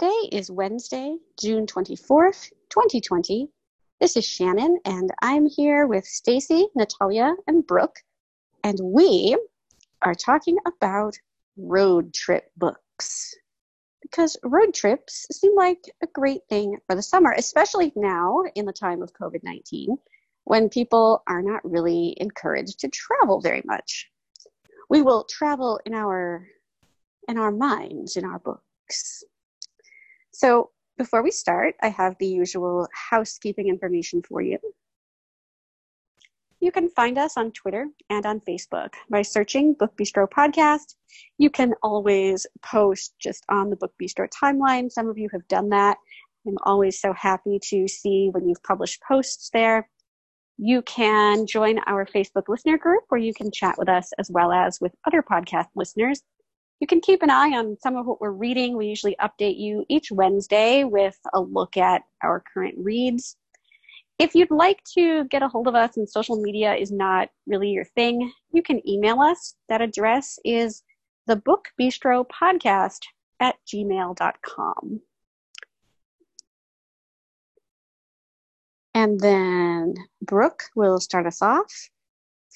Today is Wednesday, June 24th, 2020. This is Shannon, and I'm here with Stacy, Natalia, and Brooke, and we are talking about road trip books. Because road trips seem like a great thing for the summer, especially now in the time of COVID 19 when people are not really encouraged to travel very much. We will travel in our in our minds, in our books. So before we start, I have the usual housekeeping information for you. You can find us on Twitter and on Facebook by searching Book Bistro Podcast. You can always post just on the Book Bistro timeline. Some of you have done that. I'm always so happy to see when you've published posts there. You can join our Facebook listener group where you can chat with us as well as with other podcast listeners you can keep an eye on some of what we're reading. We usually update you each Wednesday with a look at our current reads. If you'd like to get a hold of us and social media is not really your thing, you can email us. That address is the Book Bistro Podcast at gmail.com. And then Brooke will start us off,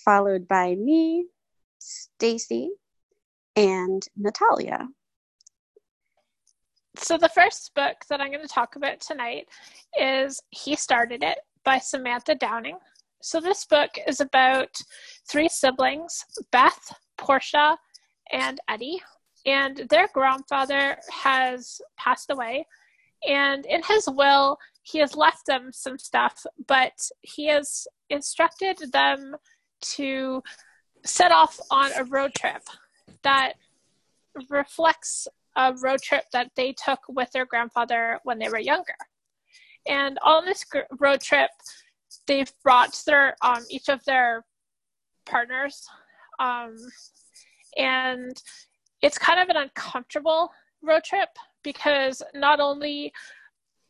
followed by me, Stacy, and Natalia. So, the first book that I'm going to talk about tonight is He Started It by Samantha Downing. So, this book is about three siblings Beth, Portia, and Eddie. And their grandfather has passed away. And in his will, he has left them some stuff, but he has instructed them to set off on a road trip that reflects a road trip that they took with their grandfather when they were younger. And on this gr- road trip, they've brought their um, each of their partners, um, and it's kind of an uncomfortable road trip because not only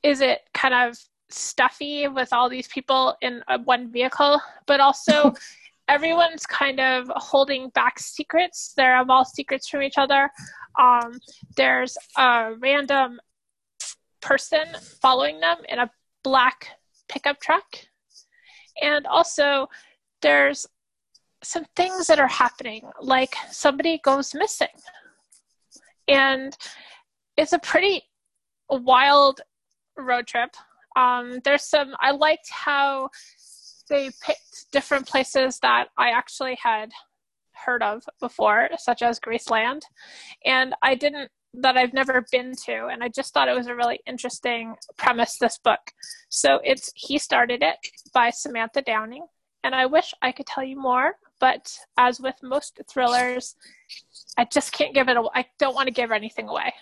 is it kind of stuffy with all these people in a, one vehicle, but also everyone's kind of holding back secrets. They're all secrets from each other. Um, there's a random person following them in a black pickup truck. And also, there's some things that are happening, like somebody goes missing. And it's a pretty wild road trip. Um, there's some, I liked how they picked different places that I actually had heard of before, such as Graceland, and I didn't that I've never been to, and I just thought it was a really interesting premise. This book, so it's he started it by Samantha Downing, and I wish I could tell you more, but as with most thrillers, I just can't give it. I I don't want to give anything away.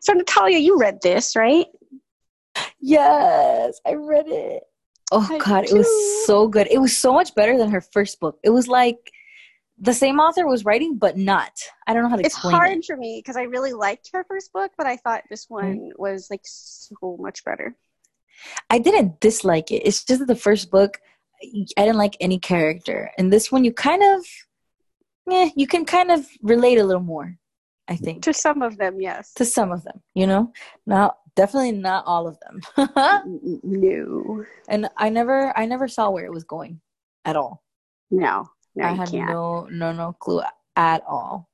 So Natalia, you read this, right? Yes, I read it. Oh I god, do. it was so good. It was so much better than her first book. It was like the same author was writing, but not. I don't know how to it's explain. It's hard it. for me because I really liked her first book, but I thought this mm-hmm. one mm-hmm. was like so much better. I didn't dislike it. It's just that the first book, I didn't like any character, and this one you kind of, yeah, you can kind of relate a little more. I think to some of them, yes. To some of them, you know. Now definitely not all of them. No. And i never i never saw where it was going at all. No, no i had can't. no no no clue at all.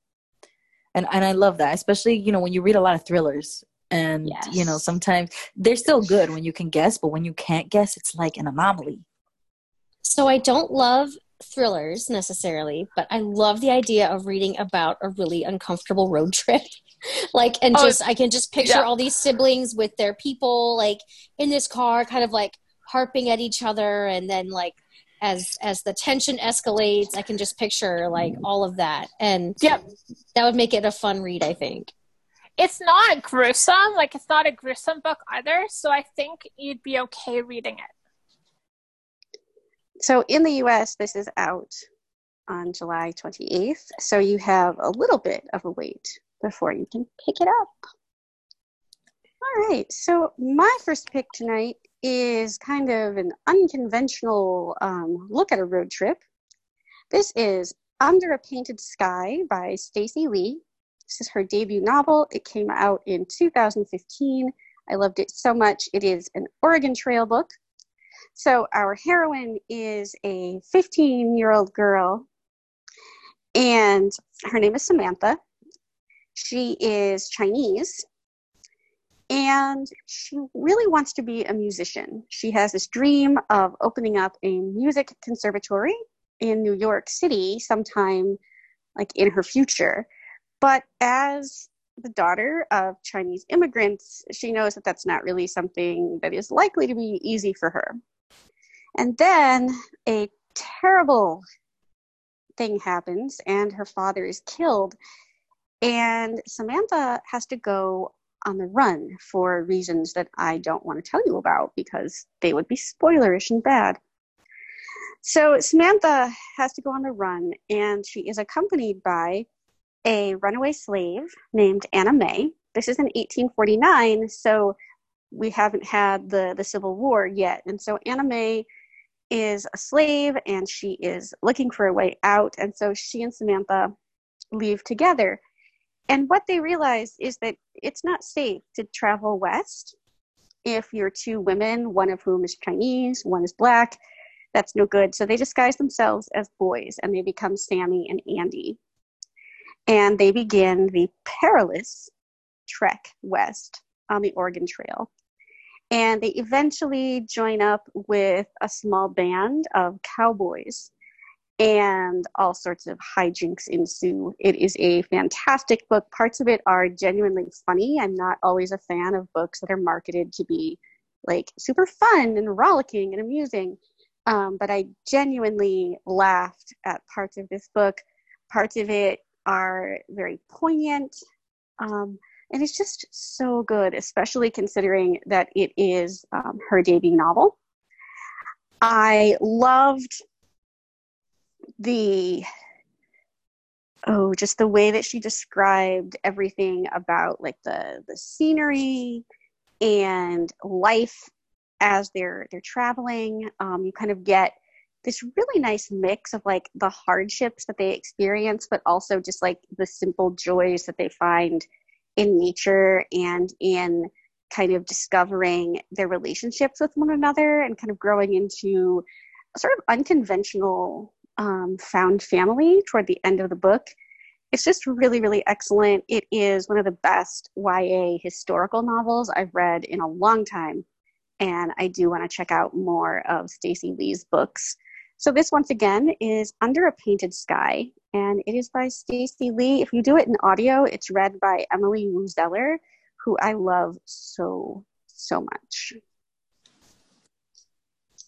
And and i love that especially you know when you read a lot of thrillers and yes. you know sometimes they're still good when you can guess but when you can't guess it's like an anomaly. So i don't love thrillers necessarily but i love the idea of reading about a really uncomfortable road trip like and oh, just i can just picture yeah. all these siblings with their people like in this car kind of like harping at each other and then like as as the tension escalates i can just picture like all of that and yeah that would make it a fun read i think it's not gruesome. Like it's not a gruesome book either. So I think you'd be okay reading it. So in the US, this is out on July 28th. So you have a little bit of a wait before you can pick it up. All right. So my first pick tonight is kind of an unconventional um, look at a road trip. This is Under a Painted Sky by Stacey Lee. This is her debut novel. It came out in 2015. I loved it so much. It is an Oregon Trail book. So, our heroine is a 15 year old girl, and her name is Samantha. She is Chinese, and she really wants to be a musician. She has this dream of opening up a music conservatory in New York City sometime like in her future. But as the daughter of Chinese immigrants, she knows that that's not really something that is likely to be easy for her. And then a terrible thing happens, and her father is killed. And Samantha has to go on the run for reasons that I don't want to tell you about because they would be spoilerish and bad. So Samantha has to go on the run, and she is accompanied by a runaway slave named Anna May. This is in 1849, so we haven't had the, the Civil War yet. And so Anna May is a slave and she is looking for a way out. And so she and Samantha leave together. And what they realize is that it's not safe to travel west if you're two women, one of whom is Chinese, one is black. That's no good. So they disguise themselves as boys and they become Sammy and Andy and they begin the perilous trek west on the Oregon Trail. And they eventually join up with a small band of cowboys, and all sorts of hijinks ensue. It is a fantastic book. Parts of it are genuinely funny. I'm not always a fan of books that are marketed to be like super fun and rollicking and amusing. Um, but I genuinely laughed at parts of this book. Parts of it are very poignant. Um, and it's just so good, especially considering that it is um, her debut novel. I loved the oh just the way that she described everything about like the the scenery and life as they're they're traveling um, you kind of get this really nice mix of like the hardships that they experience, but also just like the simple joys that they find in nature and in kind of discovering their relationships with one another and kind of growing into sort of unconventional um, found family toward the end of the book. It's just really, really excellent. It is one of the best YA historical novels I've read in a long time. And I do want to check out more of Stacey Lee's books. So this once again is Under a Painted Sky, and it is by Stacey Lee. If you do it in audio, it's read by Emily Woo Zeller, who I love so so much.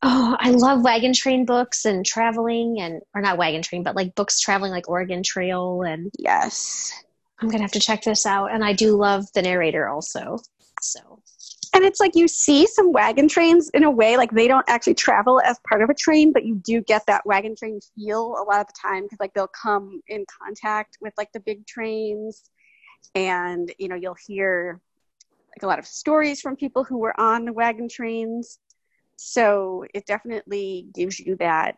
Oh, I love wagon train books and traveling and or not wagon train, but like books traveling like Oregon Trail and yes. I'm gonna have to check this out. And I do love the narrator also. So and it's like you see some wagon trains in a way like they don't actually travel as part of a train but you do get that wagon train feel a lot of the time because like they'll come in contact with like the big trains and you know you'll hear like a lot of stories from people who were on the wagon trains so it definitely gives you that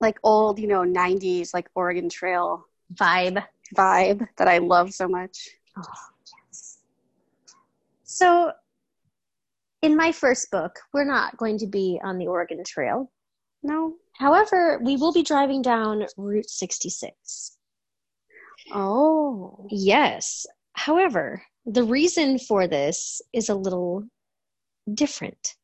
like old you know 90s like oregon trail vibe vibe that i love so much oh, yes. so in my first book, we're not going to be on the Oregon Trail. No. However, we will be driving down Route 66. Oh. Yes. However, the reason for this is a little different.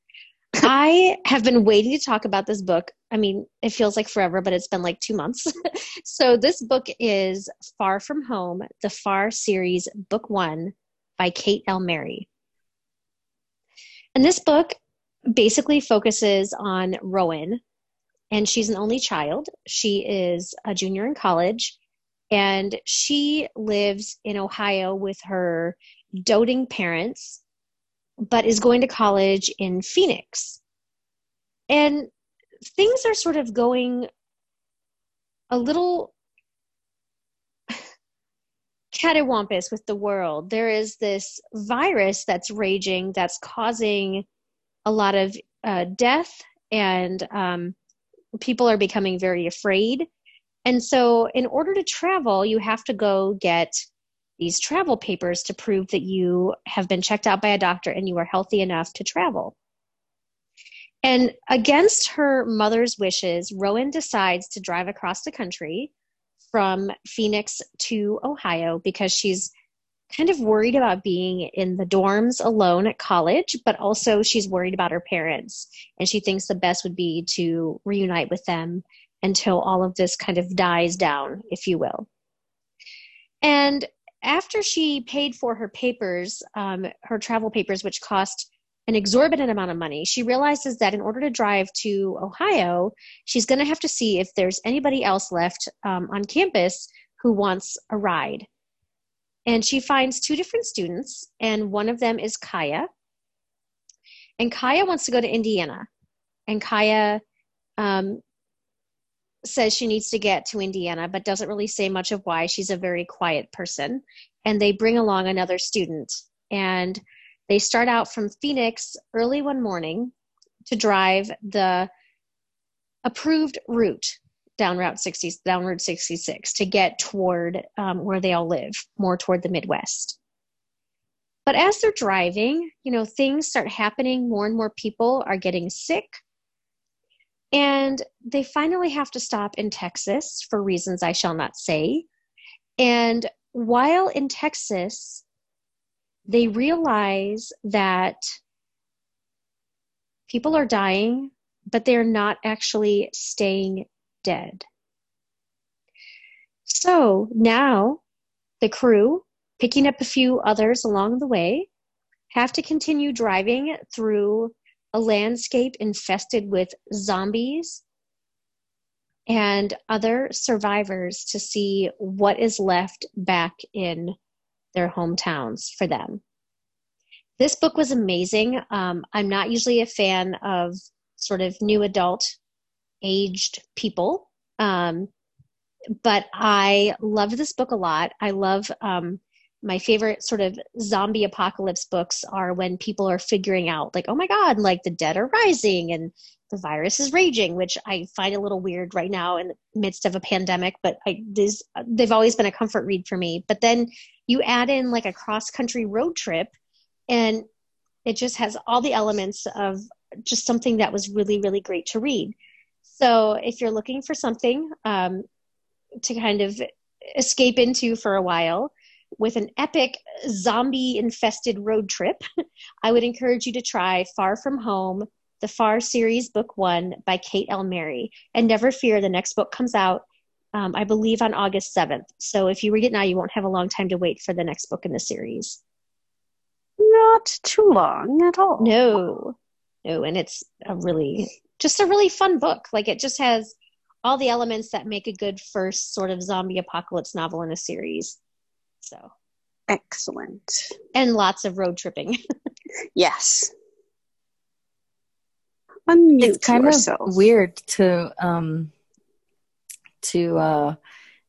I have been waiting to talk about this book. I mean, it feels like forever, but it's been like two months. so, this book is Far From Home, the Far series, Book One by Kate L. Mary. And this book basically focuses on Rowan, and she's an only child. She is a junior in college, and she lives in Ohio with her doting parents, but is going to college in Phoenix. And things are sort of going a little cattywampus with the world. There is this virus that's raging that's causing a lot of uh, death, and um, people are becoming very afraid. And so, in order to travel, you have to go get these travel papers to prove that you have been checked out by a doctor and you are healthy enough to travel. And against her mother's wishes, Rowan decides to drive across the country from Phoenix to Ohio because she's kind of worried about being in the dorms alone at college, but also she's worried about her parents. And she thinks the best would be to reunite with them until all of this kind of dies down, if you will. And after she paid for her papers, um, her travel papers, which cost an exorbitant amount of money, she realizes that in order to drive to Ohio, she's going to have to see if there's anybody else left um, on campus who wants a ride. And she finds two different students, and one of them is Kaya. And Kaya wants to go to Indiana. And Kaya um, says she needs to get to Indiana, but doesn't really say much of why. She's a very quiet person. And they bring along another student. And they start out from Phoenix early one morning to drive the approved route down Route 60, down Route 66 to get toward um, where they all live, more toward the Midwest. But as they're driving, you know, things start happening. More and more people are getting sick. And they finally have to stop in Texas for reasons I shall not say. And while in Texas, they realize that people are dying, but they're not actually staying dead. So now the crew, picking up a few others along the way, have to continue driving through a landscape infested with zombies and other survivors to see what is left back in their hometowns for them. This book was amazing. Um, I'm not usually a fan of sort of new adult aged people, um, but I loved this book a lot. I love um, my favorite sort of zombie apocalypse books are when people are figuring out, like, oh my God, like the dead are rising and the virus is raging, which I find a little weird right now in the midst of a pandemic, but I, this, they've always been a comfort read for me. But then you add in like a cross country road trip and it just has all the elements of just something that was really really great to read so if you're looking for something um, to kind of escape into for a while with an epic zombie infested road trip i would encourage you to try far from home the far series book one by kate l mary and never fear the next book comes out um, I believe on August 7th. So if you read it now, you won't have a long time to wait for the next book in the series. Not too long at all. No, no, and it's a really, just a really fun book. Like it just has all the elements that make a good first sort of zombie apocalypse novel in a series. So. Excellent. And lots of road tripping. yes. Unmute it's kind of weird to um to uh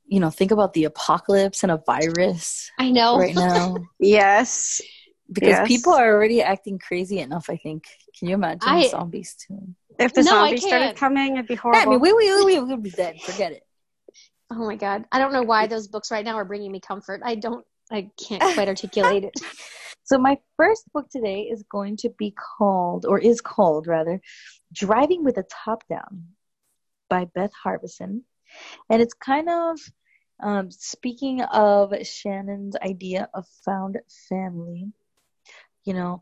you know think about the apocalypse and a virus i know. right now. Yes. Because yes. people are already acting crazy enough i think. Can you imagine I, zombies too? If the no, zombies started coming it'd be horrible. I mean, we, we, we, we would be dead. Forget it oh my god. I don't know why those books right now are bringing me comfort. I don't i can't quite articulate it. So my first book today is going to be called or is called rather driving with a top down by beth harbison. And it's kind of um, speaking of Shannon's idea of found family, you know,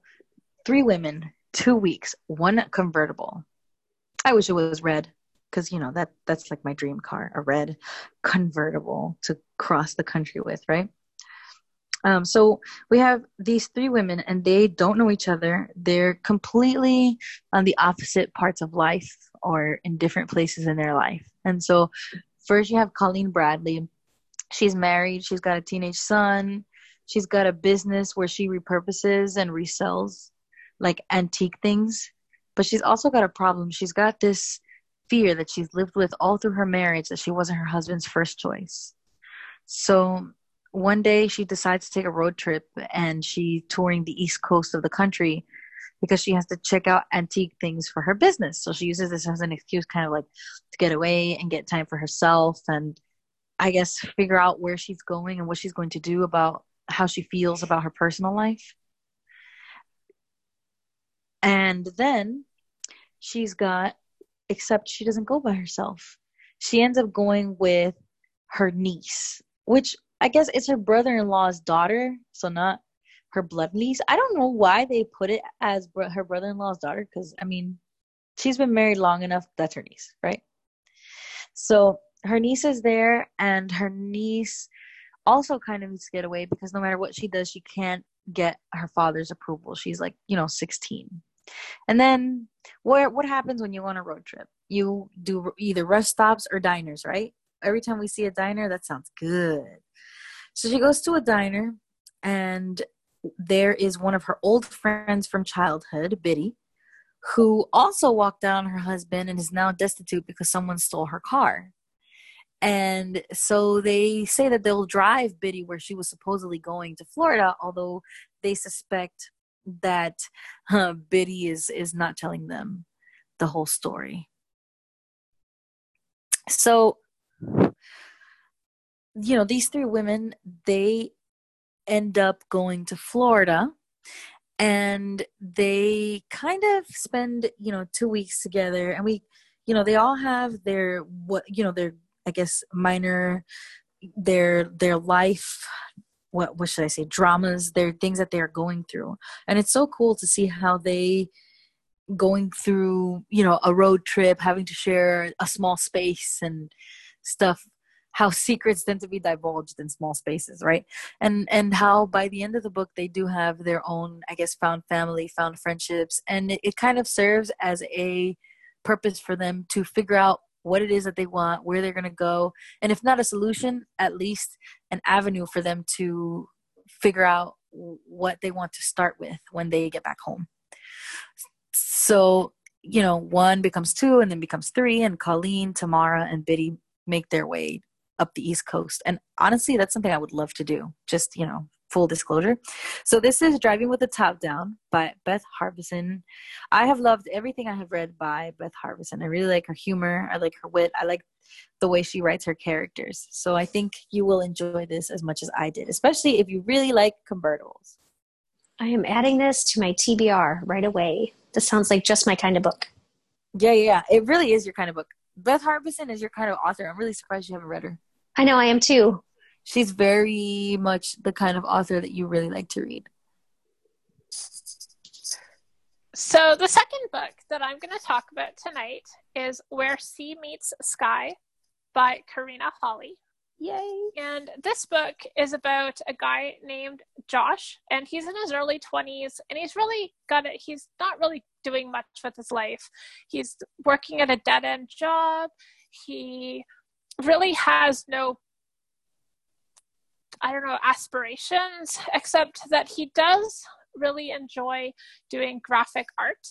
three women, two weeks, one convertible. I wish it was red because you know that that's like my dream car, a red convertible to cross the country with, right? Um, so we have these three women, and they don't know each other. They're completely on the opposite parts of life or in different places in their life. And so, first you have Colleen Bradley, She's married, she's got a teenage son, she's got a business where she repurposes and resells like antique things. But she's also got a problem. She's got this fear that she's lived with all through her marriage that she wasn't her husband's first choice. So one day she decides to take a road trip and she's touring the east coast of the country because she has to check out antique things for her business. So she uses this as an excuse kind of like to get away and get time for herself and I guess figure out where she's going and what she's going to do about how she feels about her personal life. And then she's got except she doesn't go by herself. She ends up going with her niece, which I guess it's her brother in law's daughter, so not her blood niece. I don't know why they put it as bro- her brother in law's daughter, because I mean, she's been married long enough. That's her niece, right? So her niece is there, and her niece also kind of needs to get away because no matter what she does, she can't get her father's approval. She's like, you know, 16. And then what what happens when you go on a road trip? You do either rest stops or diners, right? Every time we see a diner, that sounds good. So she goes to a diner, and there is one of her old friends from childhood, Biddy, who also walked on her husband and is now destitute because someone stole her car. And so they say that they'll drive Biddy where she was supposedly going to Florida, although they suspect that uh, Biddy is is not telling them the whole story. So you know these three women they end up going to florida and they kind of spend you know two weeks together and we you know they all have their what you know their i guess minor their their life what what should i say dramas their things that they're going through. And it's so cool to see how they going through you know a road trip having to share a small space and stuff. How secrets tend to be divulged in small spaces right? And and how by the end of the book they do have their own i guess found family found friendships. And it, it kind of serves as a purpose for them to figure out what it is that they want where they're going to go and if not a solution at least an avenue for them to figure out what they want to start with when they get back home so you know one becomes two and then becomes three and colleen tamara and biddy make their way up the East Coast. And honestly, that's something I would love to do. Just, you know, full disclosure. So this is Driving with the Top Down by Beth Harbison. I have loved everything I have read by Beth Harbison. I really like her humor. I like her wit. I like the way she writes her characters. So I think you will enjoy this as much as I did, especially if you really like convertibles. I am adding this to my TBR right away. This sounds like just my kind of book. Yeah, yeah, it really is your kind of book. Beth Harbison is your kind of author. I'm really surprised you haven't read her. I know I am too. She's very much the kind of author that you really like to read. So, the second book that I'm going to talk about tonight is Where Sea Meets Sky by Karina Halle. Yay. And this book is about a guy named Josh, and he's in his early 20s, and he's really got it. He's not really doing much with his life. He's working at a dead end job. He really has no I don't know, aspirations, except that he does really enjoy doing graphic art.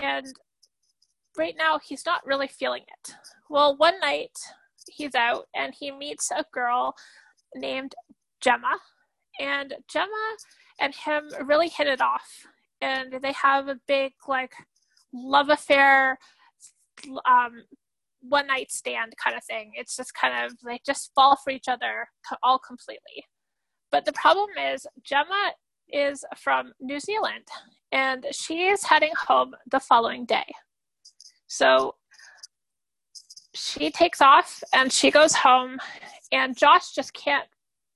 And right now, he's not really feeling it. Well, one night, he's out and he meets a girl named Gemma. And Gemma and him really hit it off. And they have a big, like, love affair um, one night stand kind of thing. It's just kind of like just fall for each other all completely. But the problem is Gemma is from New Zealand and she is heading home the following day. So she takes off and she goes home and Josh just can't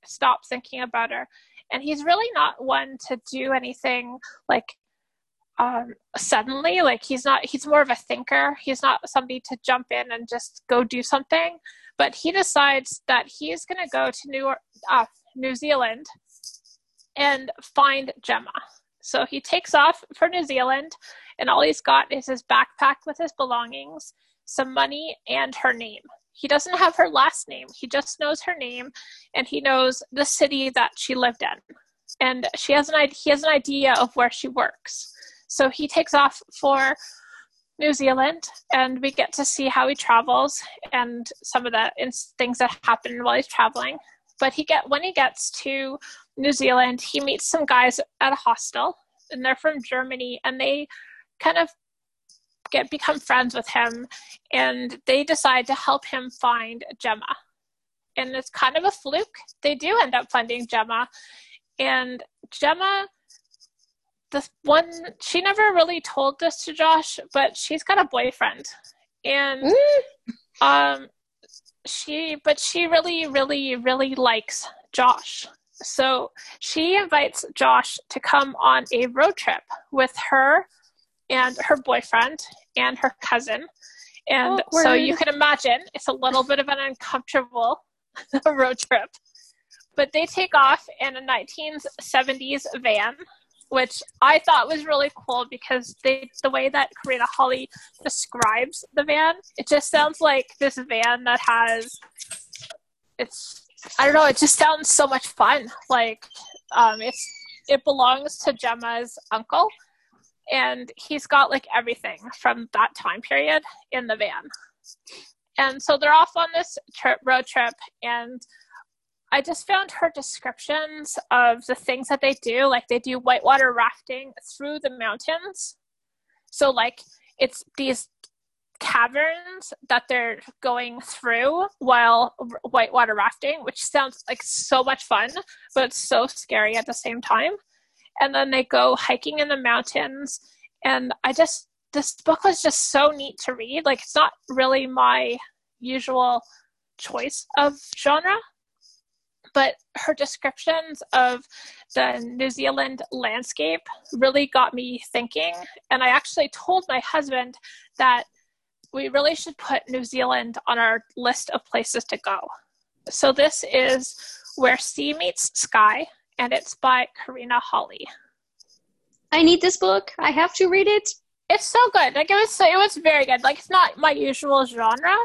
stop thinking about her. And he's really not one to do anything like um, suddenly. Like he's not, he's more of a thinker. He's not somebody to jump in and just go do something. But he decides that he's going to go to New, uh, New Zealand and find Gemma. So he takes off for New Zealand, and all he's got is his backpack with his belongings, some money, and her name. He doesn't have her last name. He just knows her name and he knows the city that she lived in. And she has an he has an idea of where she works. So he takes off for New Zealand and we get to see how he travels and some of the things that happen while he's traveling. But he get when he gets to New Zealand, he meets some guys at a hostel and they're from Germany and they kind of get become friends with him and they decide to help him find Gemma. And it's kind of a fluke. They do end up finding Gemma. And Gemma the one she never really told this to Josh, but she's got a boyfriend. And mm. um she but she really really really likes Josh. So she invites Josh to come on a road trip with her and her boyfriend and her cousin. And Awkward. so you can imagine it's a little bit of an uncomfortable road trip. But they take off in a 1970s van, which I thought was really cool because they the way that Karina Halle describes the van, it just sounds like this van that has it's I don't know, it just sounds so much fun. Like um it's it belongs to Gemma's uncle and he's got like everything from that time period in the van. And so they're off on this trip, road trip, and I just found her descriptions of the things that they do. Like they do whitewater rafting through the mountains. So like it's these caverns that they're going through while whitewater rafting, which sounds like so much fun, but it's so scary at the same time and then they go hiking in the mountains and i just this book was just so neat to read like it's not really my usual choice of genre but her descriptions of the New Zealand landscape really got me thinking. And I actually told my husband that we really should put New Zealand on our list of places to go. So this is Where Sea Meets Sky and it's by Karina Halle. I need this book. I have to read it. It's so good. Like it was, so, it was very good. Like it's not my usual genre,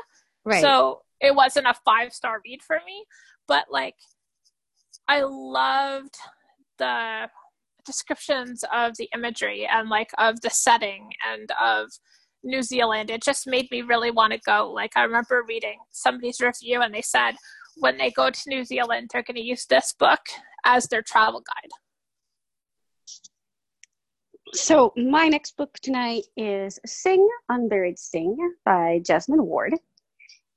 right? So it wasn't a five star read for me, but like I loved the descriptions of the imagery and like of the setting and of New Zealand. It just made me really want to go. Like I remember reading somebody's review and they said when they go to New Zealand, they're going to use this book as their travel guide. So, my next book tonight is Sing, Unburied Sing by Jesmyn Ward.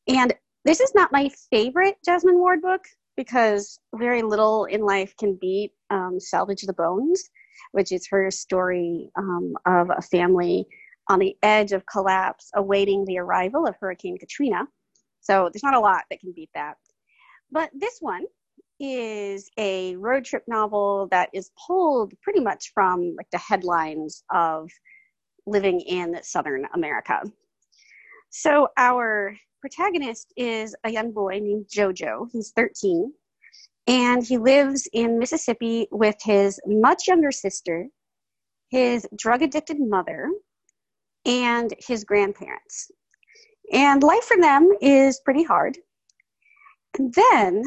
And this is not my favorite Jesmyn Ward book because very little in life can beat um, Salvage the Bones, which is her story um, of a family on the edge of collapse awaiting the arrival of Hurricane Katrina. So, there's not a lot that can beat that. But this one is a road trip novel that is pulled pretty much from like the headlines of living in southern America. So our protagonist is a young boy named Jojo. He's 13 and he lives in Mississippi with his much younger sister, his drug addicted mother, and his grandparents. And life for them is pretty hard. And then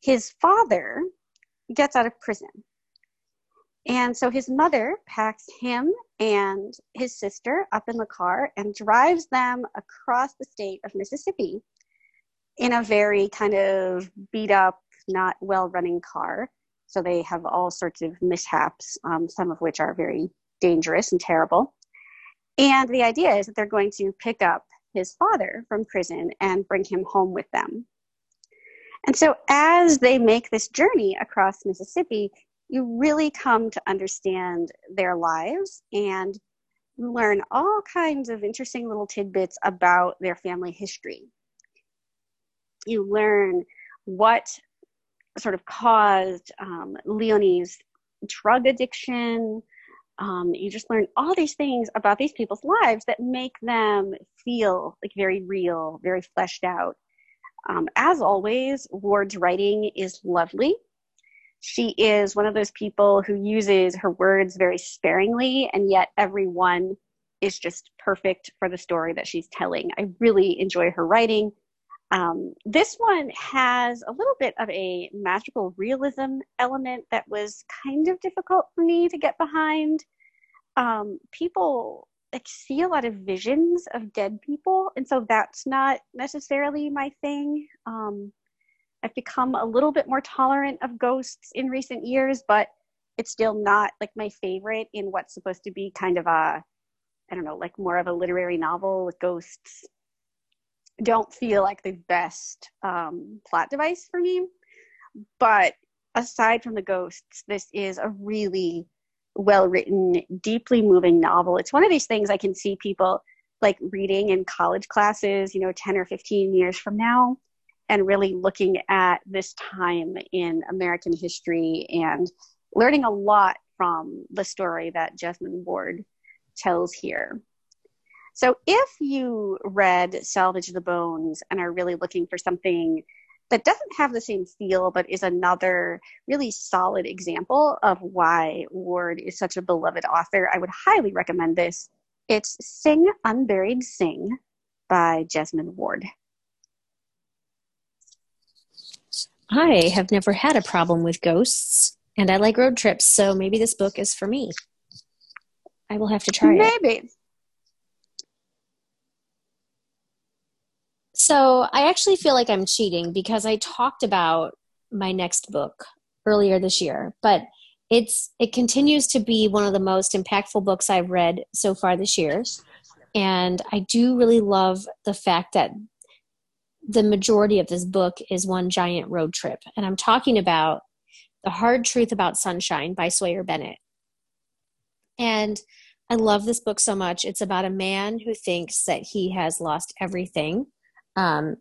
his father gets out of prison. And so his mother packs him and his sister up in the car and drives them across the state of Mississippi in a very kind of beat up, not well running car. So they have all sorts of mishaps, um, some of which are very dangerous and terrible. And the idea is that they're going to pick up his father from prison and bring him home with them. And so as they make this journey across Mississippi, you really come to understand their lives and learn all kinds of interesting little tidbits about their family history. You learn what sort of caused um, Leonie's drug addiction. Um, you just learn all these things about these people's lives that make them feel like very real, very fleshed out. Um, as always, Ward's writing is lovely. She is one of those people who uses her words very sparingly, and yet every one is just perfect for the story that she's telling. I really enjoy her writing. Um, this one has a little bit of a magical realism element that was kind of difficult for me to get behind. Um, people like see a lot of visions of dead people, and so that's not necessarily my thing. Um, I've become a little bit more tolerant of ghosts in recent years, but it's still not like my favorite in what's supposed to be kind of a I don't know, like more of a literary novel with ghosts. Don't feel like the best um, plot device for me. But aside from the ghosts, this is a really well written, deeply moving novel. It's one of these things I can see people like reading in college classes, you know, 10 or 15 years from now, and really looking at this time in American history and learning a lot from the story that Jesmyn Ward tells here. So if you read Salvage the Bones and are really looking for something that doesn't have the same feel but is another really solid example of why Ward is such a beloved author, I would highly recommend this. It's Sing Unburied Sing by Jesmyn Ward. I have never had a problem with ghosts and I like road trips, so maybe this book is for me. I will have to try maybe. it. Maybe. So I actually feel like I'm cheating because I talked about my next book earlier this year, but it's it continues to be one of the most impactful books I've read so far this year. And I do really love the fact that the majority of this book is one giant road trip. And I'm talking about The Hard Truth About Sunshine by Sawyer Bennett. And I love this book so much. It's about a man who thinks that he has lost everything. Um,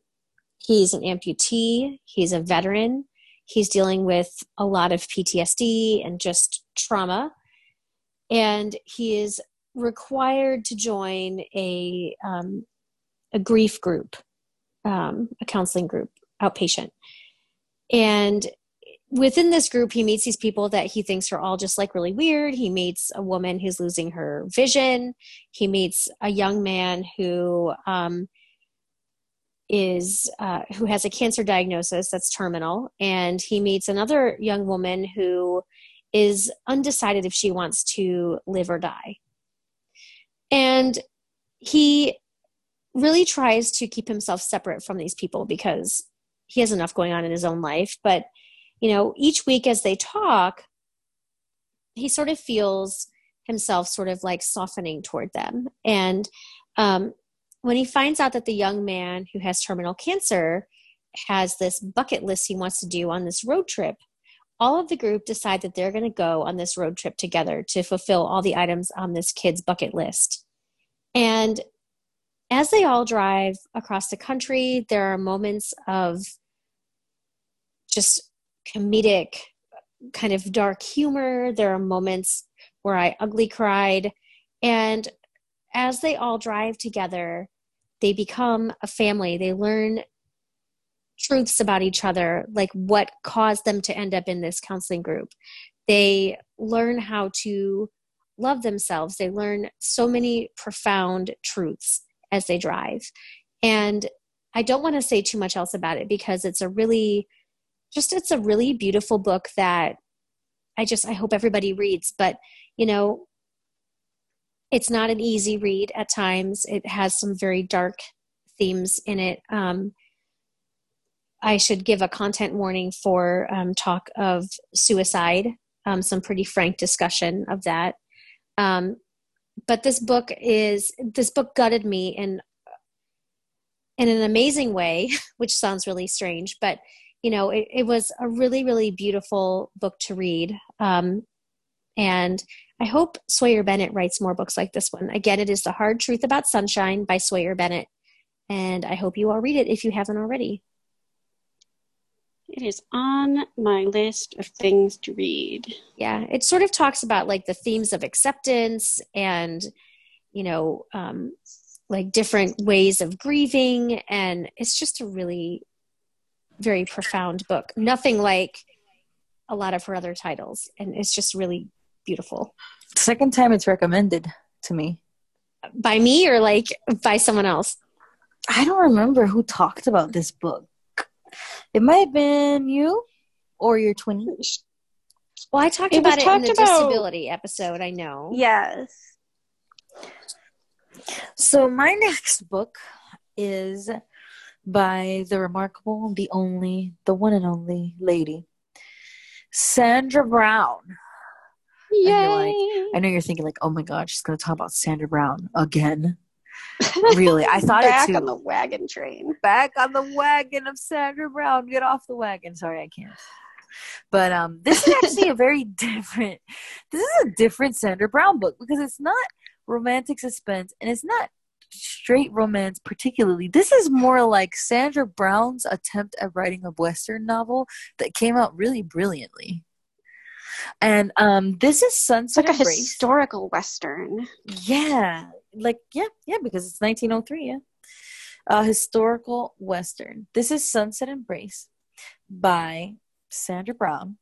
he's an amputee, he's a veteran, he's dealing with a lot of PTSD and just trauma. And he is required to join a, um, a grief group, um, a counseling group, outpatient. And within this group, he meets these people that he thinks are all just like really weird. He meets a woman who's losing her vision. He meets a young man who um, is uh, who has a cancer diagnosis that's terminal, and he meets another young woman who is undecided if she wants to live or die. And he really tries to keep himself separate from these people because he has enough going on in his own life, but you know, each week as they talk, he sort of feels himself sort of like softening toward them. And um, when he finds out that the young man who has terminal cancer has this bucket list he wants to do on this road trip, all of the group decide that they're going to go on this road trip together to fulfill all the items on this kid's bucket list. And as they all drive across the country, there are moments of just comedic kind of dark humor. There are moments where I ugly cried. And as they all drive together, they become a family. They learn truths about each other, like what caused them to end up in this counseling group. They learn how to love themselves. They learn so many profound truths as they drive. And I don't want to say too much else about it because it's a really just it's a really beautiful book that I just I hope everybody reads. But you know, it's not an easy read at times. It has some very dark themes in it. Um, I should give a content warning for um, talk of suicide, um, some pretty frank discussion of that. Um, but this book is this book gutted me in in an amazing way, which sounds really strange, but you know, it, it was a really, really beautiful book to read. Um, and I hope Sawyer Bennett writes more books like this one. Again, it is The Hard Truth About Sunshine by Sawyer Bennett. And I hope you all read it if you haven't already. It is on my list of things to read. Yeah, it sort of talks about like the themes of acceptance and, you know, um, like different ways of grieving. And it's just a really very profound book. Nothing like a lot of her other titles, and it's just really beautiful. Second time it's recommended to me by me or like by someone else. I don't remember who talked about this book. It might have been you or your twin. Well, I talked it about it talked in the about... disability episode. I know. Yes. So my next book is by the remarkable, the only, the one and only lady, Sandra Brown. Yay! Like, I know you're thinking like, oh my god, she's gonna talk about Sandra Brown again. really, I thought Back it too. on the wagon train. Back on the wagon of Sandra Brown. Get off the wagon. Sorry, I can't. But um, this is actually a very different. This is a different Sandra Brown book because it's not romantic suspense and it's not straight romance particularly this is more like sandra brown's attempt at writing a western novel that came out really brilliantly and um this is sunset like a historical western yeah like yeah yeah because it's 1903 yeah a historical western this is sunset embrace by sandra brown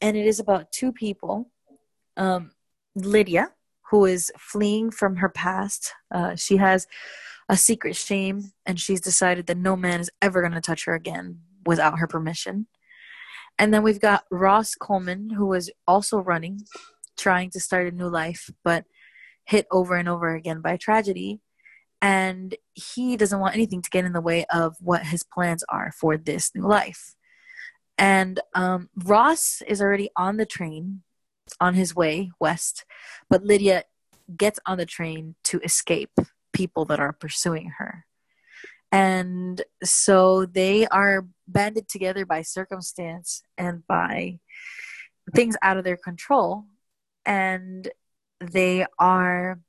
and it is about two people um lydia who is fleeing from her past. Uh, she has a secret shame, and she's decided that no man is ever going to touch her again without her permission. And then we've got Ross Coleman, who is also running, trying to start a new life, but hit over and over again by tragedy. And he doesn't want anything to get in the way of what his plans are for this new life. And um, Ross is already on the train on his way west, but Lydia gets on the train to escape people that are pursuing her. And so they are banded together by circumstance and by things out of their control. And they are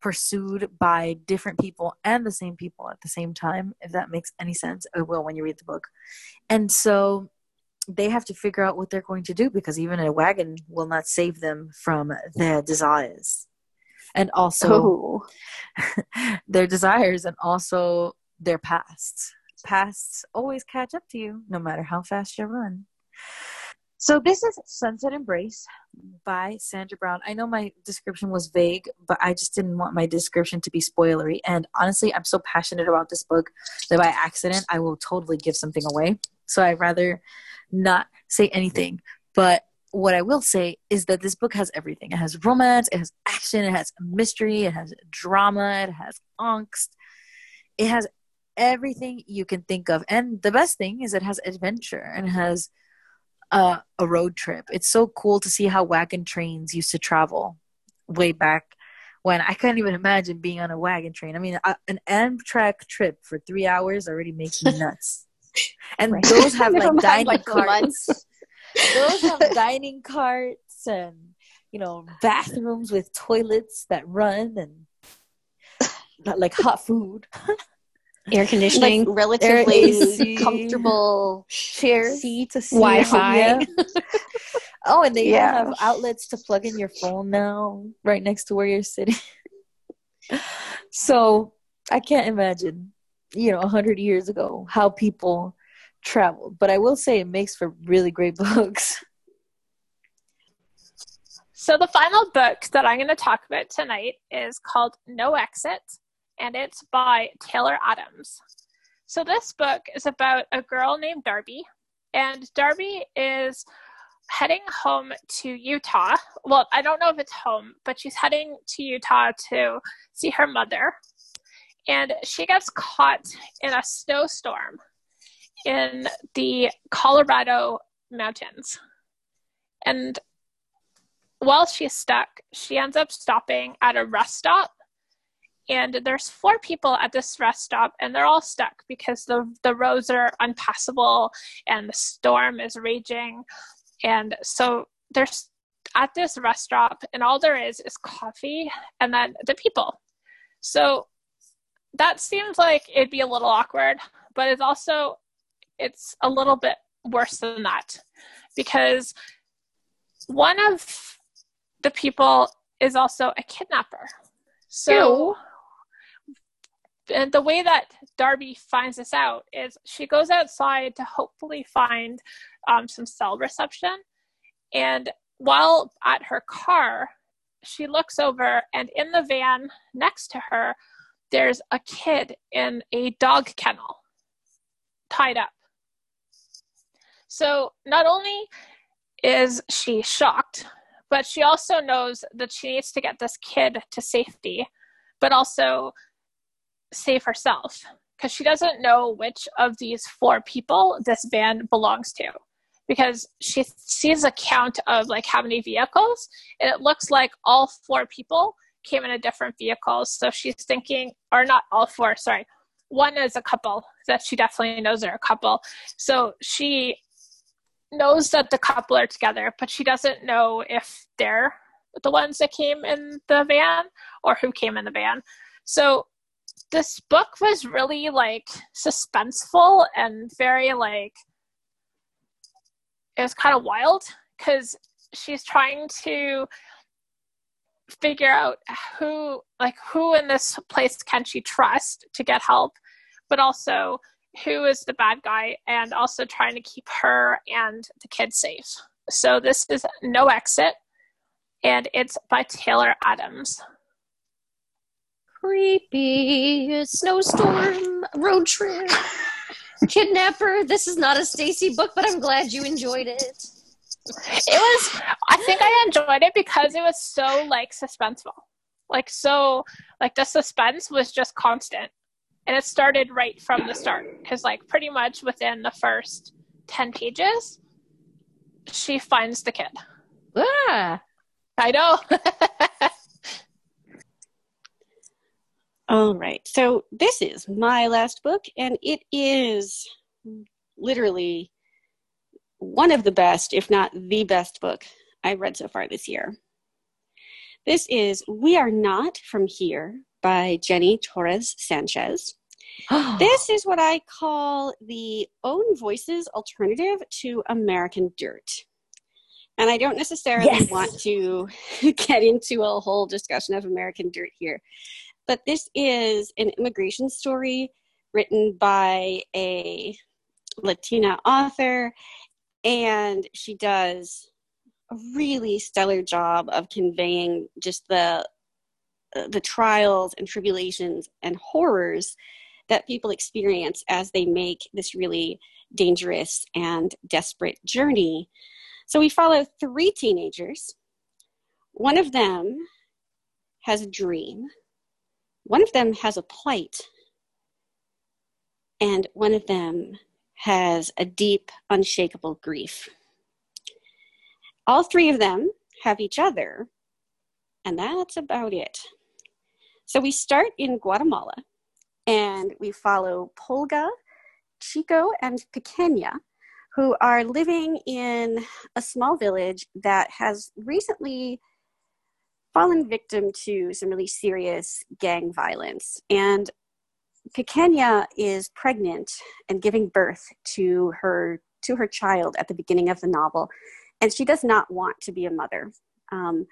pursued by different people and the same people at the same time, if that makes any sense. It will when you read the book. And so they have to figure out what they're going to do because even a wagon will not save them from their desires and also oh. their desires and also their pasts pasts always catch up to you no matter how fast you run so this is sunset embrace by sandra brown i know my description was vague but i just didn't want my description to be spoilery and honestly i'm so passionate about this book that by accident i will totally give something away so i'd rather not say anything. But what I will say is that this book has everything. It has romance, it has action, it has mystery, it has drama, it has angst. It has everything you can think of. And the best thing is it has adventure and has uh, a road trip. It's so cool to see how wagon trains used to travel way back when I can't even imagine being on a wagon train. I mean, a, an Amtrak trip for three hours already makes me nuts and right. those have like dining like carts. those have dining carts and you know bathrooms with toilets that run and like hot food. Air conditioning, like relatively comfortable chairs, seats, Wi-Fi. Yeah. oh, and they yeah. have outlets to plug in your phone now, right next to where you're sitting. so I can't imagine you know, a 100 years ago, how people traveled. But I will say it makes for really great books. So, the final book that I'm going to talk about tonight is called No Exit, and it's by Taylor Adams. So, this book is about a girl named Darby, and Darby is heading home to Utah. Well, I don't know if it's home, but she's heading to Utah to see her mother and she gets caught in a snowstorm in the Colorado mountains. And while she's stuck, she ends up stopping at a rest stop. And there's four people at this rest stop, and they're all stuck because the, the roads are unpassable and the storm is raging. And so there's at this rest stop, and all there is is coffee and then the people. So that seems like it'd be a little awkward, but it's also it's a little bit worse than that because one of the people is also a kidnapper. So and the way that Darby finds this out is she goes outside to hopefully find um, some cell reception. And while at her car, she looks over, and in the van next to her there's a kid in a dog kennel tied up. So not only is she shocked, but she also knows that she needs to get this kid to safety, but also save herself because she doesn't know which of these four people this van belongs to. Because she sees a count of like how many vehicles and it looks like all four people came in a different vehicles so she's thinking or not all four sorry one is a couple that she definitely knows are a couple. So she knows that the couple are together but she doesn't know if they're the ones that came in the van or who came in the van. So this book was really like suspenseful and very like it was kind of wild because she's trying to figure out who like who in this place can she trust to get help but also who is the bad guy and also trying to keep her and the kids safe. So this is no exit and it's by taylor adams creepy snowstorm road trip. Kidnapper this is not a stacy book but i'm glad you enjoyed it. It was i think i enjoyed it because it was so like suspenseful. Like so like the suspense was just constant. And it started right from the start. Because like pretty much within the first 10 pages she finds the kid. Ah. i know All right. So this is my last book, and it is literally one of the best, if not the best book I've read so far this year. This is We Are Not From Here by Jenny Torres Sanchez. this is what I call the Own Voices alternative to American Dirt. And I don't necessarily yes. want to get into a whole discussion of American Dirt here but this is an immigration story written by a Latina author, and she does a really stellar job of conveying just the the trials and tribulations and horrors that people experience as they make this really dangerous and desperate journey. So we follow three teenagers. One of them has a dream one of them has a plight, and one of them has a deep, unshakable grief. All three of them have each other, and that's about it. So we start in Guatemala, and we follow Pulga, Chico, and Pequeña, who are living in a small village that has recently fallen victim to some really serious gang violence. And Pequeña is pregnant and giving birth to her to her child at the beginning of the novel, and she does not want to be a mother. Um,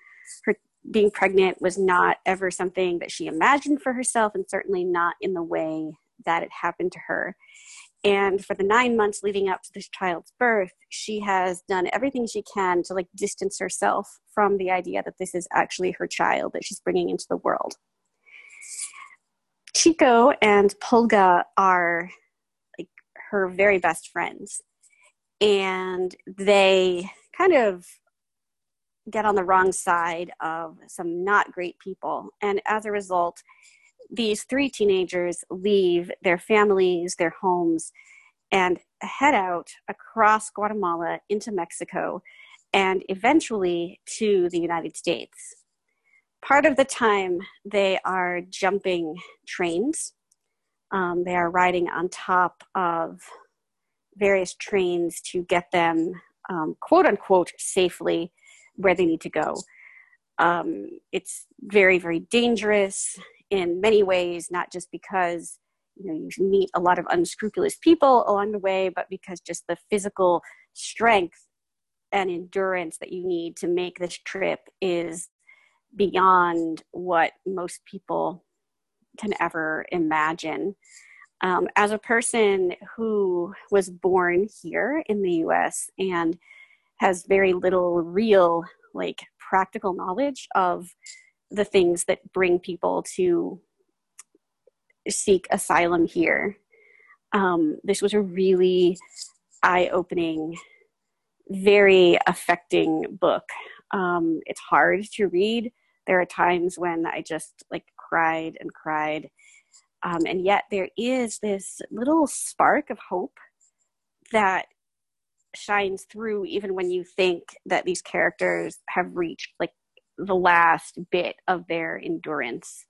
her being pregnant was not ever something that she imagined for herself, and certainly not in the way that it happened to her. And for the nine months leading up to this child's birth, she has done everything she can to like distance herself from the idea that this is actually her child that she's bringing into the world. Chico and Pulga are like her very best friends, and they kind of get on the wrong side of some not great people. And as a result, these three teenagers leave their families, their homes, and head out across Guatemala into Mexico and eventually to the United States. Part of the time, they are jumping trains. Um, they are riding on top of various trains to get them, um, quote unquote, safely where they need to go. Um, it's very, very dangerous in many ways, not just because you know you meet a lot of unscrupulous people along the way, but because just the physical strength and endurance that you need to make this trip is beyond what most people can ever imagine. Um, as a person who was born here in the US and has very little real, like, practical knowledge of the things that bring people to seek asylum here. Um, this was a really eye opening, very affecting book. Um, it's hard to read. There are times when I just like cried and cried. Um, and yet there is this little spark of hope that shines through even when you think that these characters have reached like the last bit of their endurance.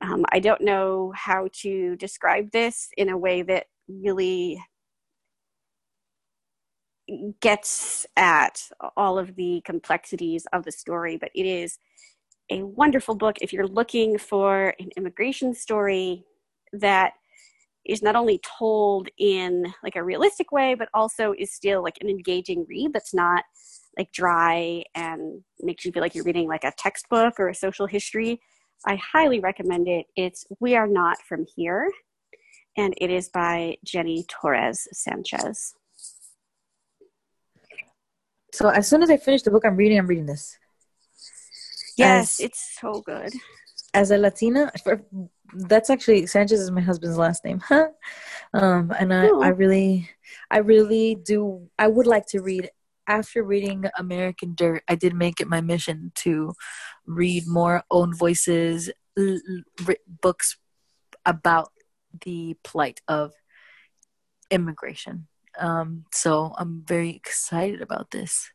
Um, I don't know how to describe this in a way that really gets at all of the complexities of the story, but it is a wonderful book if you're looking for an immigration story that is not only told in like a realistic way but also is still like an engaging read that's not like dry and makes you feel like you're reading like a textbook or a social history i highly recommend it it's we are not from here and it is by jenny torres sanchez so as soon as i finish the book i'm reading i'm reading this yes as, it's so good as a latina for, that's actually Sanchez is my husband's last name. um, and I, I really, I really do. I would like to read after reading American Dirt. I did make it my mission to read more own voices l- l- books about the plight of immigration. Um, so I'm very excited about this.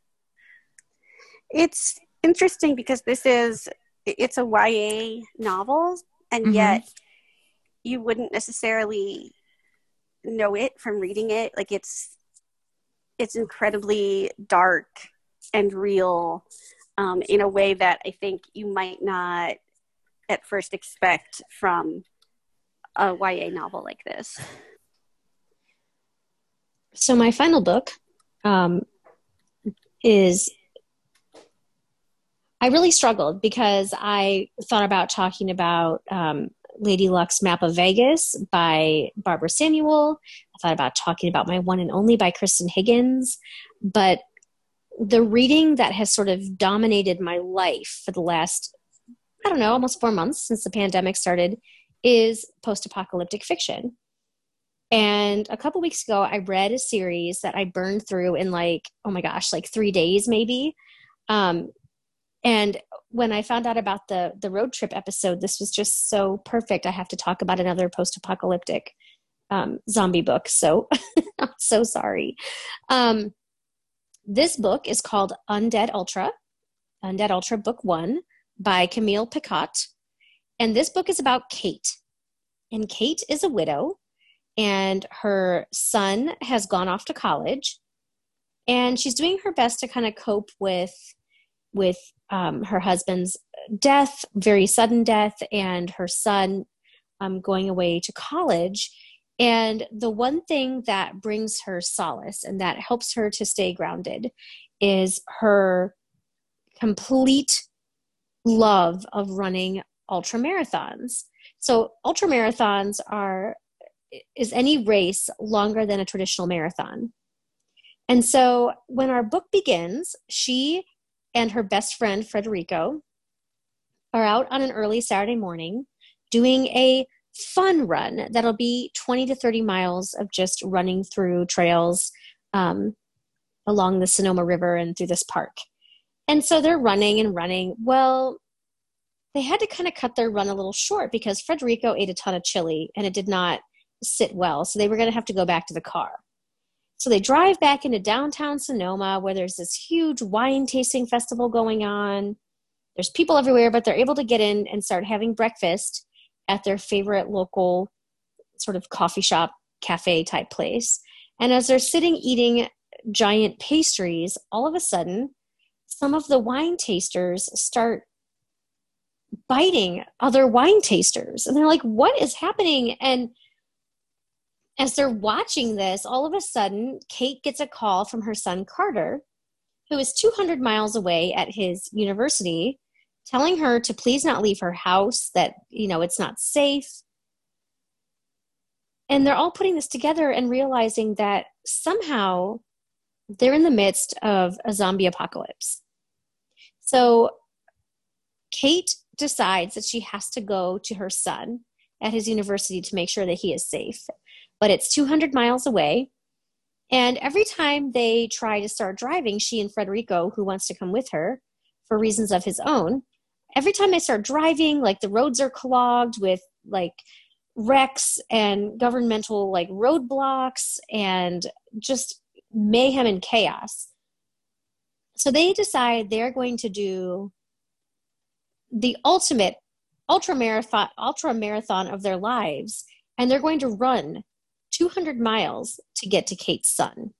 It's interesting because this is it's a YA novel, and mm-hmm. yet you wouldn't necessarily know it from reading it like it's it's incredibly dark and real um, in a way that i think you might not at first expect from a ya novel like this. So my final book um, is I really struggled because I thought about talking about um, Lady Luck's Map of Vegas by Barbara Samuel. I thought about talking about My One and Only by Kristan Higgins. But the reading that has sort of dominated my life for the last, I don't know, almost four months since the pandemic started is post apocalyptic fiction. And a couple weeks ago, I read a series that I burned through in like, oh my gosh, like three days maybe. Um, and when i found out about the the road trip episode this was just so perfect. I have to talk about another post-apocalyptic um, zombie book. So i'm so sorry. Um, this book is called undead ultra undead ultra book one by camille picott. And this book is about kate. And kate is a widow and her son has gone off to college. And she's doing her best to kind of cope with with um, her husband's death, very sudden death, and her son um, going away to college. And the one thing that brings her solace and that helps her to stay grounded is her complete love of running ultra marathons. So ultra marathons are is any race longer than a traditional marathon. And so when our book begins, she and her best friend, Frederico, are out on an early Saturday morning doing a fun run that'll be 20 to 30 miles of just running through trails um, along the Sonoma River and through this park. And so they're running and running. Well, they had to kind of cut their run a little short because Frederico ate a ton of chili and it did not sit well. So they were going to have to go back to the car. So they drive back into downtown Sonoma where there's this huge wine tasting festival going on. There's people everywhere, but they're able to get in and start having breakfast at their favorite local sort of coffee shop, cafe type place. And as they're sitting eating giant pastries, all of a sudden, some of the wine tasters start biting other wine tasters. And they're like, what is happening? And as they're watching this, all of a sudden, Kate gets a call from her son Carter, who is 200 miles away at his university, telling her to please not leave her house, that, you know, it's not safe. And they're all putting this together and realizing that somehow they're in the midst of a zombie apocalypse. So Kate decides that she has to go to her son at his university to make sure that he is safe. But it's 200 miles away. And every time they try to start driving, she and Federico, who wants to come with her for reasons of his own, every time they start driving, like the roads are clogged with like wrecks and governmental like roadblocks and just mayhem and chaos. So they decide they're going to do the ultimate ultra marathon ultra marathon of their lives and they're going to run 200 miles to get to Kate's son.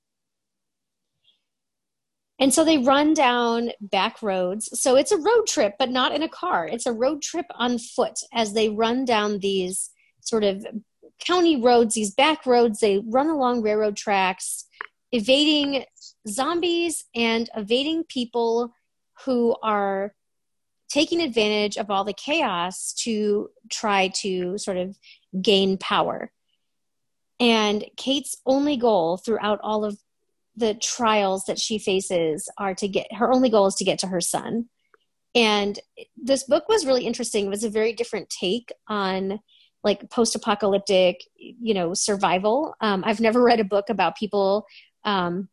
And so they run down back roads. So it's a road trip, but not in a car. It's a road trip on foot as they run down these sort of county roads, these back roads. They run along railroad tracks, evading zombies and evading people who are taking advantage of all the chaos to try to sort of gain power. And Kate's only goal throughout all of the trials that she faces are to get her only goal is to get to her son. And this book was really interesting. It was a very different take on like post-apocalyptic, you know, survival. Um, I've never read a book about people um,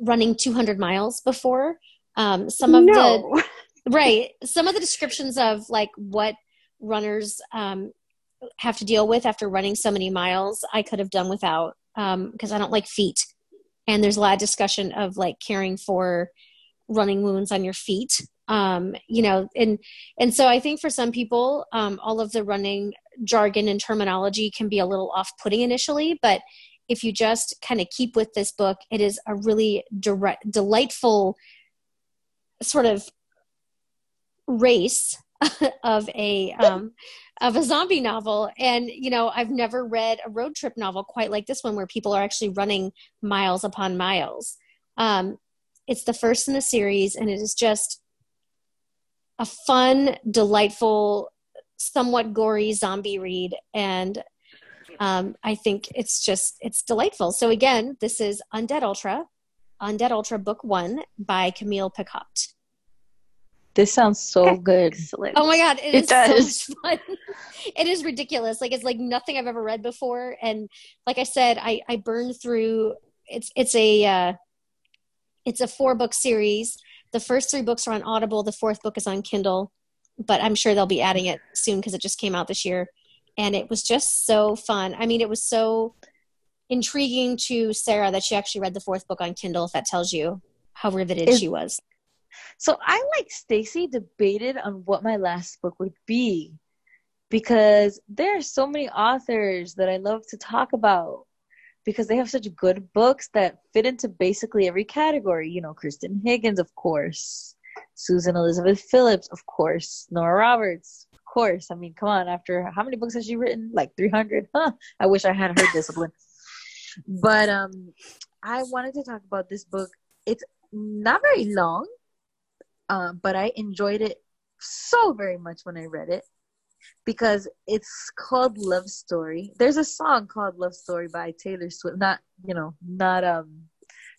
running 200 miles before. Um, some of no. the right, some of the descriptions of like what runners um, have to deal with after running so many miles, I could have done without because um, I don't like feet. And there's a lot of discussion of like caring for running wounds on your feet um, you know and and so i think for some people um, all of the running jargon and terminology can be a little off-putting initially but if you just kind of keep with this book it is a really direct, delightful sort of race of a um, of a zombie novel. And you know i've never read a road trip novel quite like this one where people are actually running miles upon miles. Um, it's the first in the series and it is just a fun delightful somewhat gory zombie read. And um, i think it's just it's delightful. So again this is undead ultra undead ultra book one by camille picott this sounds so good. Excellent. Oh my god, it, it does. so fun. it is ridiculous. Like it's like nothing I've ever read before. And like I said, I I burned through. It's it's a uh, it's a four book series. The first three books are on Audible. The fourth book is on Kindle, but I'm sure they'll be adding it soon because it just came out this year. And it was just so fun. I mean, it was so intriguing to Sarah that she actually read the fourth book on Kindle. If that tells you how riveted is, she was. So I like Stacy debated on what my last book would be because there are so many authors that I love to talk about because they have such good books that fit into basically every category. You know, Kristan Higgins, of course, Susan Elizabeth Phillips, of course, Nora Roberts, of course. I mean, come on, after how many books has she written? Like 300? Huh. I wish I had her discipline. But um I wanted to talk about this book. It's not very long um, but I enjoyed it so very much when I read it because it's called Love Story. There's a song called Love Story by Taylor Swift. Not you know, not um,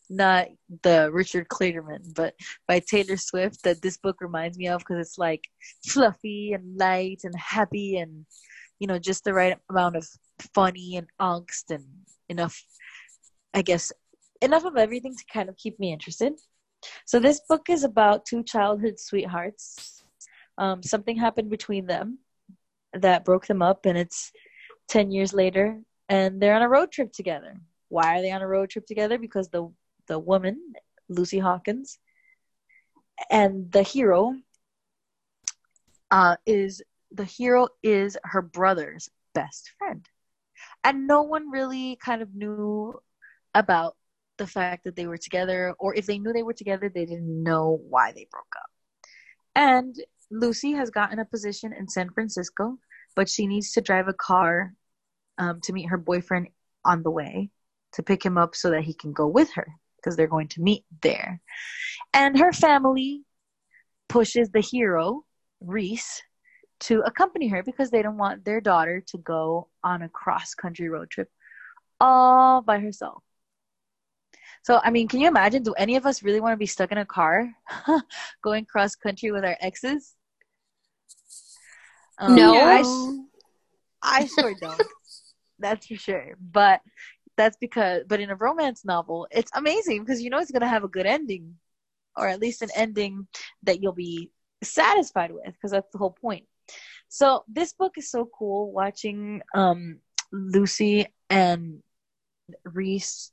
not the Richard Clayderman, but by Taylor Swift. That this book reminds me of because it's like fluffy and light and happy and you know just the right amount of funny and angst and enough, I guess, enough of everything to kind of keep me interested. So this book is about two childhood sweethearts. Um, something happened between them that broke them up, and it's 10 years later, and they're on a road trip together. Why are they on a road trip together? Because the, the woman, Lucy Hawkins, and the hero uh, is the hero is her brother's best friend. And no one really kind of knew about the fact that they were together, or if they knew they were together, they didn't know why they broke up. And Lucy has gotten a position in San Francisco, but she needs to drive a car um, to meet her boyfriend on the way to pick him up so that he can go with her because they're going to meet there. And her family pushes the hero, Reese, to accompany her because they don't want their daughter to go on a cross country road trip all by herself. So, I mean, can you imagine? Do any of us really want to be stuck in a car going cross country with our exes? Um, no. I, I sure don't. That's for sure. But that's because, but in a romance novel, it's amazing because you know it's going to have a good ending, or at least an ending that you'll be satisfied with, because that's the whole point. So this book is so cool watching um, Lucy and Reese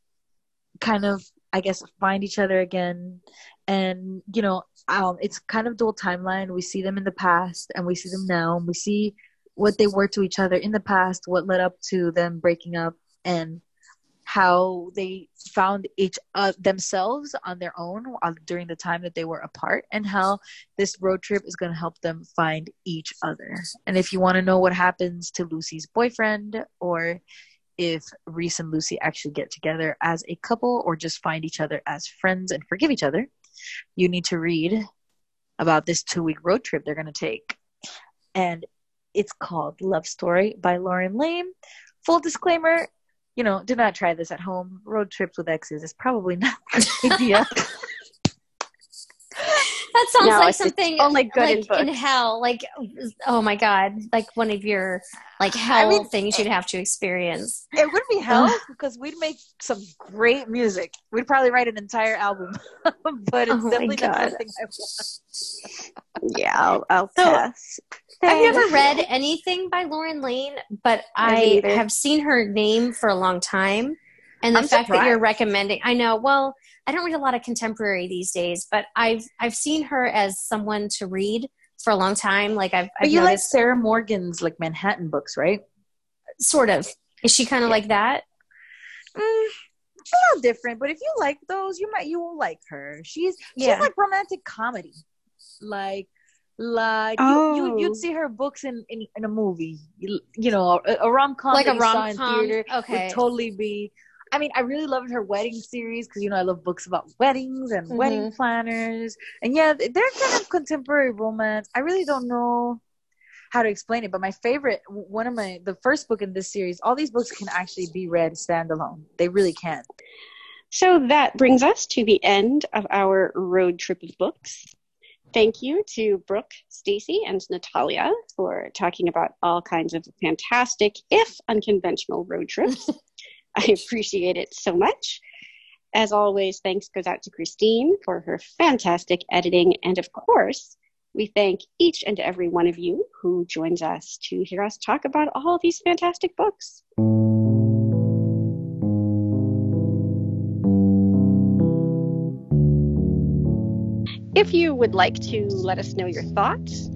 kind of, I guess, find each other again. And, you know, um, it's kind of dual timeline. We see them in the past and we see them now. And we see what they were to each other in the past, what led up to them breaking up, and how they found each uh, themselves on their own uh, during the time that they were apart and how this road trip is going to help them find each other and if you want to know what happens to lucy's boyfriend or if reese and lucy actually get together as a couple or just find each other as friends and forgive each other you need to read about this two week road trip they're going to take and it's called love story by lauren layne full disclaimer you know, do not try this at home. Road trips with exes is probably not a good idea. that sounds no, like something only good like in, in, hell. Like, oh my god, like one of your like hell I mean, things you'd have to experience. It would be hell because we'd make some great music. We'd probably write an entire album, but it's oh definitely not something I want. yeah, I'll, I'll so, pass. Have you ever read anything by Lauren Layne? But I have seen her name for a long time. And the I'm fact surprised. that you're recommending, I know, well, I don't read a lot of contemporary these days, but I've I've seen her as someone to read for a long time. Like I've, I've but you noticed, like Sarah Morgan's like Manhattan books, right? Sort of. Is she kind of yeah. like that? Mm, a little different, but if you like those, you might you will like her. She's yeah. she's like romantic comedy, like like oh. you, you would see her books in, in, in a movie you, you know a, a rom-com like a rom-com theater okay. would totally be I mean, I really loved her wedding series because you know I love books about weddings and mm-hmm. wedding planners, and yeah, they're kind of contemporary romance. I really don't know how to explain it, but my favorite, one of my, the first book in this series, all these books can actually be read standalone. They really can. So that brings us to the end of our road trip of books. Thank you to Brooke, Stacy, and Natalia for talking about all kinds of fantastic, if unconventional, road trips. I appreciate it so much. As always, thanks goes out to Christine for her fantastic editing. And of course, we thank each and every one of you who joins us to hear us talk about all these fantastic books. If you would like to let us know your thoughts,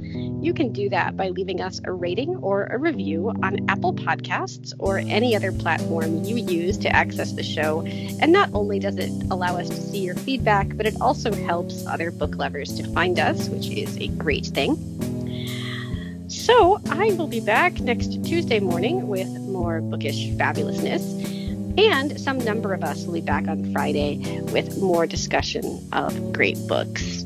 you can do that by leaving us a rating or a review on Apple Podcasts or any other platform you use to access the show. And not only does it allow us to see your feedback, but it also helps other book lovers to find us, which is a great thing. So I will be back next Tuesday morning with more bookish fabulousness. And some number of us will be back on Friday with more discussion of great books.